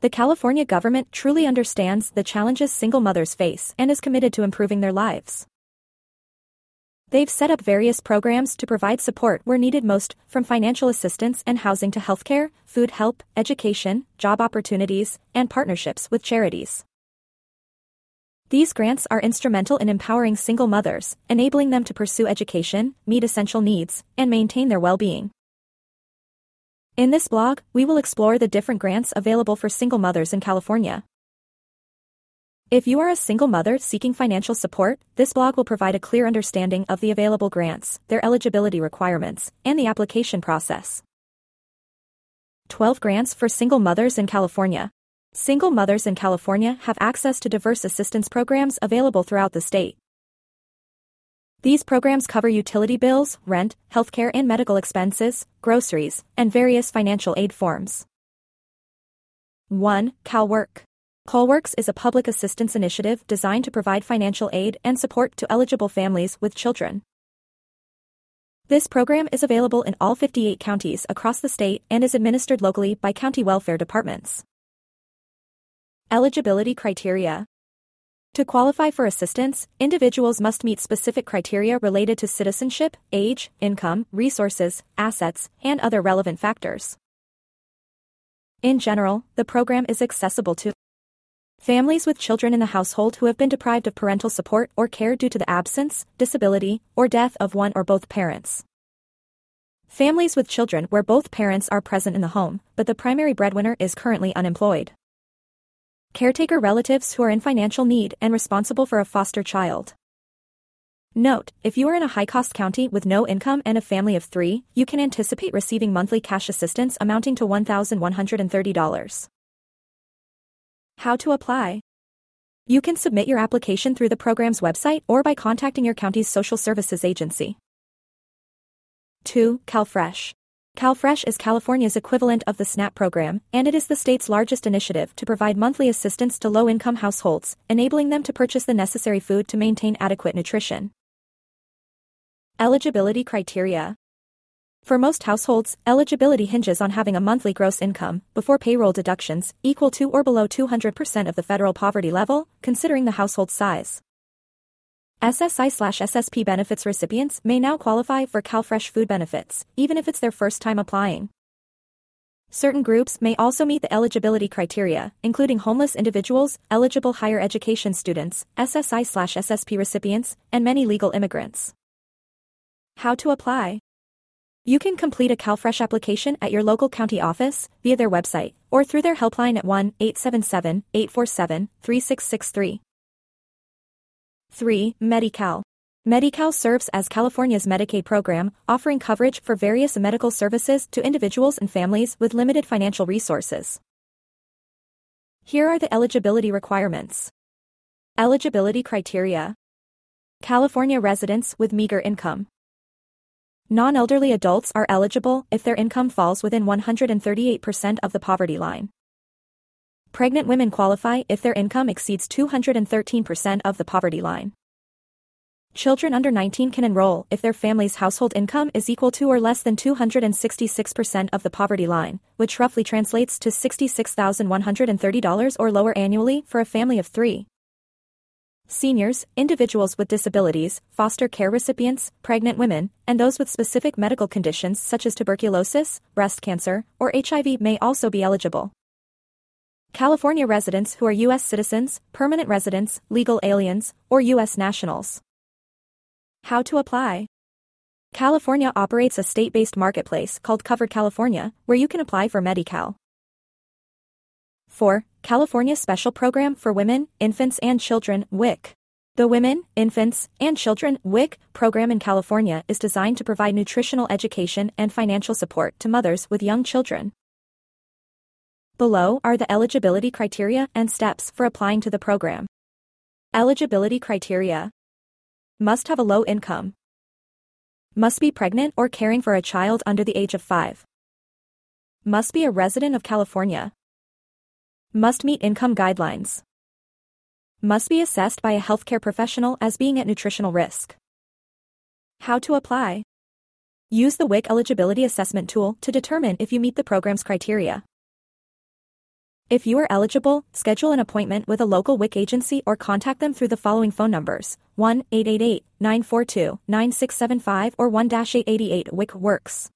The California government truly understands the challenges single mothers face and is committed to improving their lives. They've set up various programs to provide support where needed most, from financial assistance and housing to healthcare, food help, education, job opportunities, and partnerships with charities. These grants are instrumental in empowering single mothers, enabling them to pursue education, meet essential needs, and maintain their well-being. In this blog, we will explore the different grants available for single mothers in California. If you are a single mother seeking financial support, this blog will provide a clear understanding of the available grants, their eligibility requirements, and the application process. 12 grants for single mothers in California. Single mothers in California have access to diverse assistance programs available throughout the state. These programs cover utility bills, rent, healthcare and medical expenses, groceries, and various financial aid forms. 1. CalWORK CalWORKS is a public assistance initiative designed to provide financial aid and support to eligible families with children. This program is available in all 58 counties across the state and is administered locally by county welfare departments. Eligibility criteria To qualify for assistance, individuals must meet specific criteria related to citizenship, age, income, resources, assets, and other relevant factors. In general, the program is accessible to Families with children in the household who have been deprived of parental support or care due to the absence, disability, or death of one or both parents. Families with children where both parents are present in the home, but the primary breadwinner is currently unemployed. Caretaker relatives who are in financial need and responsible for a foster child. Note, if you are in a high-cost county with no income and a family of three, you can anticipate receiving monthly cash assistance amounting to $1,130. How to apply. You can submit your application through the program's website or by contacting your county's social services agency. 2. CalFresh. CalFresh is California's equivalent of the SNAP program, and it is the state's largest initiative to provide monthly assistance to low-income households, enabling them to purchase the necessary food to maintain adequate nutrition. Eligibility criteria. For most households, eligibility hinges on having a monthly gross income, before payroll deductions, equal to or below 200% of the federal poverty level, considering the household size. SSI/SSP benefits recipients may now qualify for CalFresh food benefits, even if it's their first time applying. Certain groups may also meet the eligibility criteria, including homeless individuals, eligible higher education students, SSI slash SSP recipients, and many legal immigrants. How to apply? You can complete a CalFresh application at your local county office, via their website, or through their helpline at 1-877-847-3663. 3. Medi-Cal. Medi-Cal serves as California's Medicaid program, offering coverage for various medical services to individuals and families with limited financial resources. Here are the eligibility requirements. Eligibility criteria. California residents with meager income. Non-elderly adults are eligible if their income falls within 138% of the poverty line. Pregnant women qualify if their income exceeds 213% of the poverty line. Children under 19 can enroll if their family's household income is equal to or less than 266% of the poverty line, which roughly translates to $66,130 or lower annually for a family of three seniors, individuals with disabilities, foster care recipients, pregnant women, and those with specific medical conditions such as tuberculosis, breast cancer, or HIV may also be eligible. California residents who are U.S. citizens, permanent residents, legal aliens, or U.S. nationals. How to apply? California operates a state-based marketplace called Covered California, where you can apply for Medi-Cal. 4. California Special Program for Women, Infants and Children, WIC. The Women, Infants, and Children WIC program in California is designed to provide nutritional education and financial support to mothers with young children. Below are the eligibility criteria and steps for applying to the program. Eligibility criteria Must have a low income. Must be pregnant or caring for a child under the age of 5. Must be a resident of California. Must meet income guidelines. Must be assessed by a healthcare professional as being at nutritional risk. How to apply? Use the WIC eligibility assessment tool to determine if you meet the program's criteria. If you are eligible, schedule an appointment with a local WIC agency or contact them through the following phone numbers 1 888 942 9675 or 1 888 WIC Works.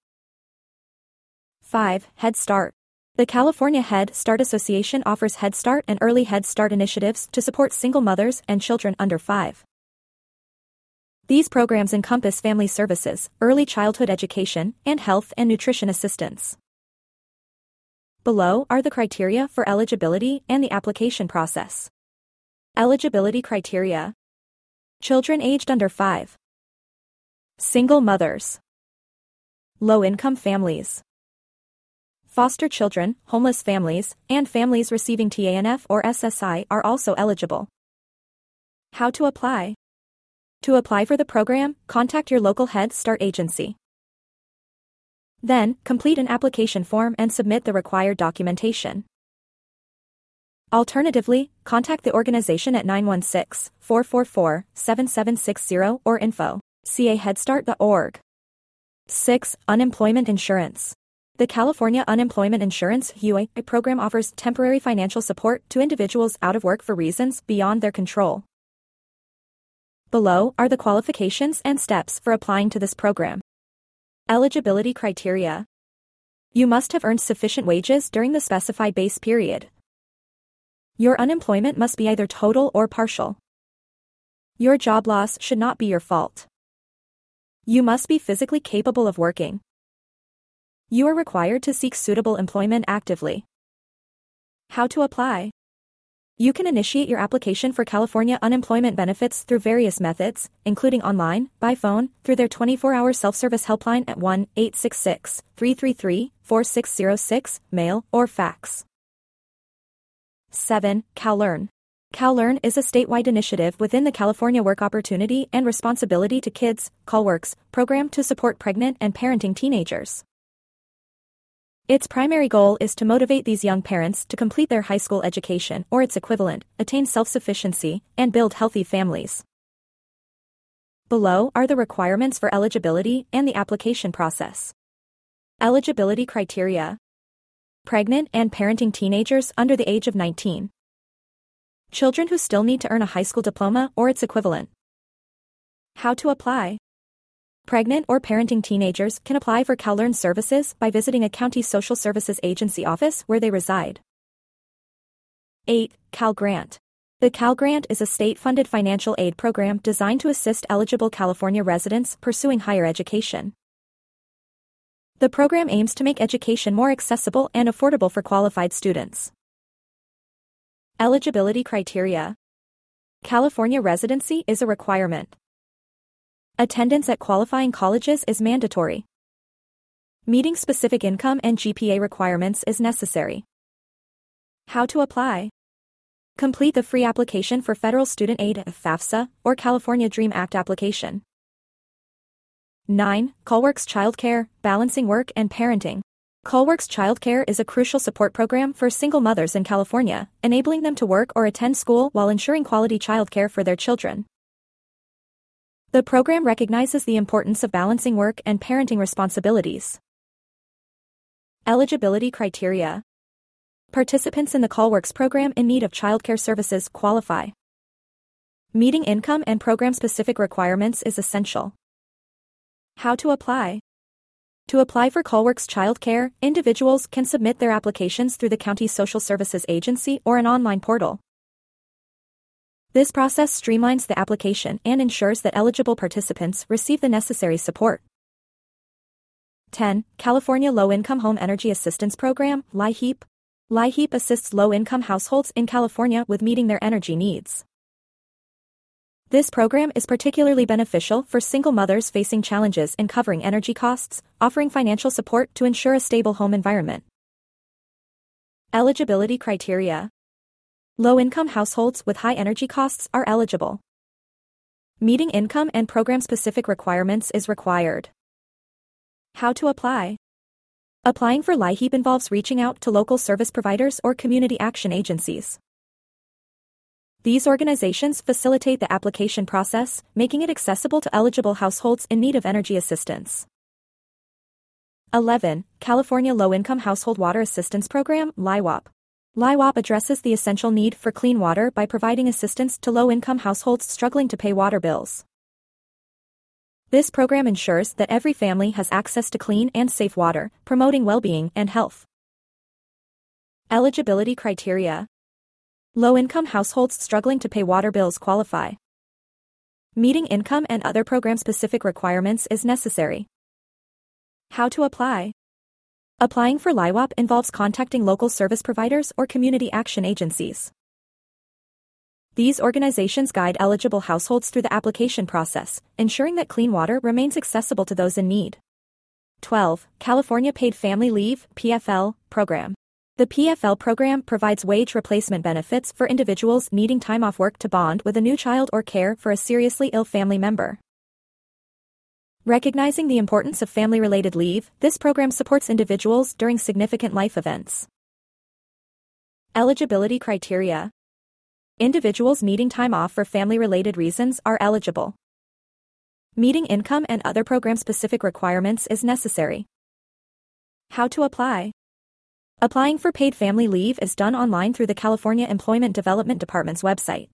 5. Head Start. The California Head Start Association offers Head Start and Early Head Start initiatives to support single mothers and children under 5. These programs encompass family services, early childhood education, and health and nutrition assistance. Below are the criteria for eligibility and the application process. Eligibility criteria Children aged under 5, Single mothers, Low income families, Foster children, homeless families, and families receiving TANF or SSI are also eligible. How to apply? To apply for the program, contact your local Head Start agency. Then, complete an application form and submit the required documentation. Alternatively, contact the organization at 916-444-7760 or info, caheadstart.org. 6. Unemployment Insurance. The California Unemployment Insurance UI program offers temporary financial support to individuals out of work for reasons beyond their control. Below are the qualifications and steps for applying to this program. Eligibility criteria. You must have earned sufficient wages during the specified base period. Your unemployment must be either total or partial. Your job loss should not be your fault. You must be physically capable of working. You are required to seek suitable employment actively. How to apply? You can initiate your application for California unemployment benefits through various methods, including online, by phone, through their 24-hour self-service helpline at 1-866-333-4606, mail, or fax. 7. CalLearn. CalLearn is a statewide initiative within the California Work Opportunity and Responsibility to Kids, CalWORKS, program to support pregnant and parenting teenagers. Its primary goal is to motivate these young parents to complete their high school education or its equivalent, attain self-sufficiency, and build healthy families. Below are the requirements for eligibility and the application process. Eligibility criteria. Pregnant and parenting teenagers under the age of 19. Children who still need to earn a high school diploma or its equivalent. How to apply. Pregnant or parenting teenagers can apply for CalLearn services by visiting a county social services agency office where they reside. 8. Cal Grant. The Cal Grant is a state-funded financial aid program designed to assist eligible California residents pursuing higher education. The program aims to make education more accessible and affordable for qualified students. Eligibility criteria. California residency is a requirement. Attendance at qualifying colleges is mandatory. Meeting specific income and GPA requirements is necessary. How to apply? Complete the free application for Federal Student Aid FAFSA or California DREAM Act application. 9. CalWORKS Childcare, Balancing Work and Parenting. CalWORKS Childcare is a crucial support program for single mothers in California, enabling them to work or attend school while ensuring quality childcare for their children. The program recognizes the importance of balancing work and parenting responsibilities. Eligibility criteria. Participants in the CalWORKS program in need of childcare services qualify. Meeting income and program-specific requirements is essential. How to apply? To apply for CalWORKS childcare, individuals can submit their applications through the county social services agency or an online portal. This process streamlines the application and ensures that eligible participants receive the necessary support. 10. California Low-Income Home Energy Assistance Program, LIHEAP. LIHEAP assists low-income households in California with meeting their energy needs. This program is particularly beneficial for single mothers facing challenges in covering energy costs, offering financial support to ensure a stable home environment. Eligibility criteria Low-income households with high energy costs are eligible. Meeting income and program-specific requirements is required. How to apply? Applying for LIHEAP involves reaching out to local service providers or community action agencies. These organizations facilitate the application process, making it accessible to eligible households in need of energy assistance. 11. California Low-Income Household Water Assistance Program, LIWAP. LIWAP addresses the essential need for clean water by providing assistance to low-income households struggling to pay water bills. This program ensures that every family has access to clean and safe water, promoting well-being and health. Eligibility criteria. Low-income households struggling to pay water bills qualify. Meeting income and other program-specific requirements is necessary. How to apply. Applying for LIWAP involves contacting local service providers or community action agencies. These organizations guide eligible households through the application process, ensuring that clean water remains accessible to those in need. 12. California Paid Family Leave PFL Program. The PFL program provides wage replacement benefits for individuals needing time off work to bond with a new child or care for a seriously ill family member. Recognizing the importance of family related leave, this program supports individuals during significant life events. Eligibility criteria Individuals needing time off for family-related reasons are eligible. Meeting income and other program-specific requirements is necessary. How to apply? Applying for paid family leave is done online through the California Employment Development Department's website.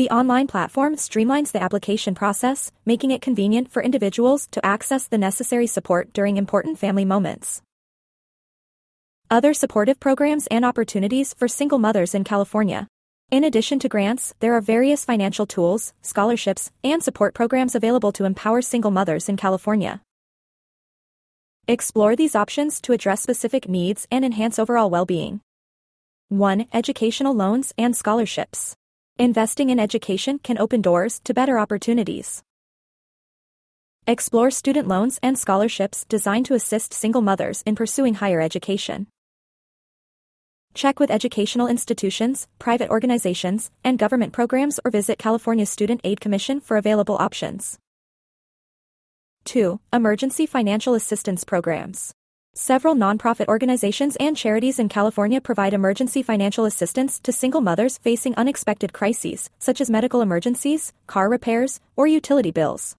The online platform streamlines the application process, making it convenient for individuals to access the necessary support during important family moments. Other supportive programs and opportunities for single mothers in California. In addition to grants, there are various financial tools, scholarships, and support programs available to empower single mothers in California. Explore these options to address specific needs and enhance overall well-being. 1. Educational loans and scholarships. Investing in education can open doors to better opportunities. Explore student loans and scholarships designed to assist single mothers in pursuing higher education. Check with educational institutions, private organizations, and government programs or visit California Student Aid Commission for available options. 2. Emergency Financial Assistance Programs. Several nonprofit organizations and charities in California provide emergency financial assistance to single mothers facing unexpected crises, such as medical emergencies, car repairs, or utility bills.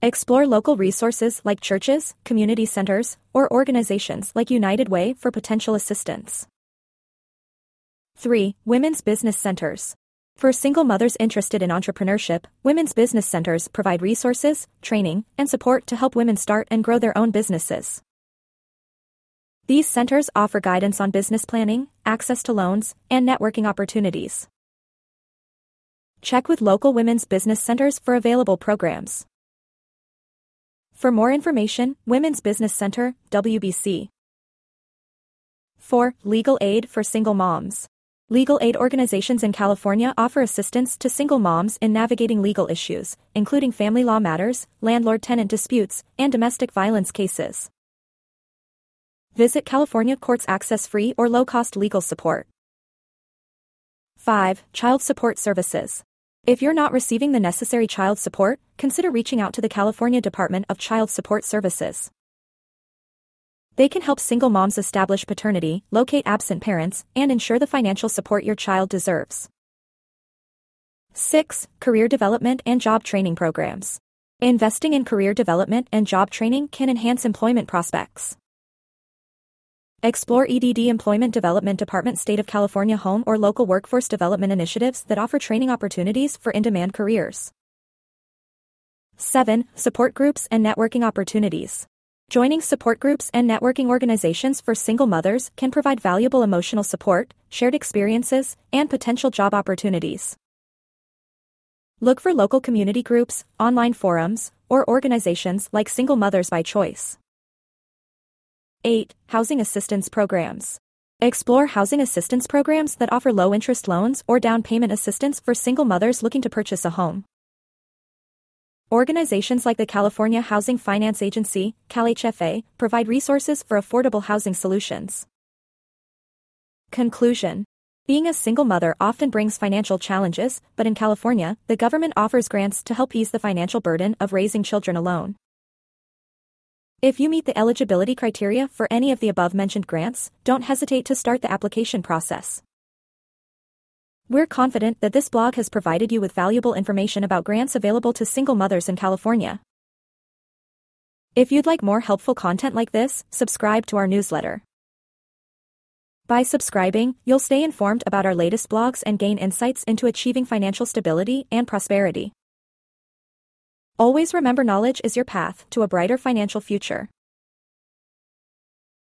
Explore local resources like churches, community centers, or organizations like United Way for potential assistance. 3. Women's Business Centers. For single mothers interested in entrepreneurship, women's business centers provide resources, training, and support to help women start and grow their own businesses. These centers offer guidance on business planning, access to loans, and networking opportunities. Check with local women's business centers for available programs. For more information, Women's Business Center, WBC. 4. Legal aid for single moms. Legal aid organizations in California offer assistance to single moms in navigating legal issues, including family law matters, landlord-tenant disputes, and domestic violence cases. Visit California Courts Access free or low-cost legal support. 5. Child Support Services. If you're not receiving the necessary child support, consider reaching out to the California Department of Child Support Services. They can help single moms establish paternity, locate absent parents, and ensure the financial support your child deserves. 6. Career Development and Job Training Programs. Investing in career development and job training can enhance employment prospects. Explore EDD Employment Development Department State of California home or local workforce development initiatives that offer training opportunities for in-demand careers. 7. Support groups and networking opportunities. Joining support groups and networking organizations for single mothers can provide valuable emotional support, shared experiences, and potential job opportunities. Look for local community groups, online forums, or organizations like Single Mothers by Choice. 8. Housing Assistance Programs. Explore housing assistance programs that offer low interest loans or down payment assistance for single mothers looking to purchase a home. Organizations like the California Housing Finance Agency, CalHFA, provide resources for affordable housing solutions. Conclusion Being a single mother often brings financial challenges, but in California, the government offers grants to help ease the financial burden of raising children alone. If you meet the eligibility criteria for any of the above mentioned grants, don't hesitate to start the application process. We're confident that this blog has provided you with valuable information about grants available to single mothers in California. If you'd like more helpful content like this, subscribe to our newsletter. By subscribing, you'll stay informed about our latest blogs and gain insights into achieving financial stability and prosperity. Always remember knowledge is your path to a brighter financial future.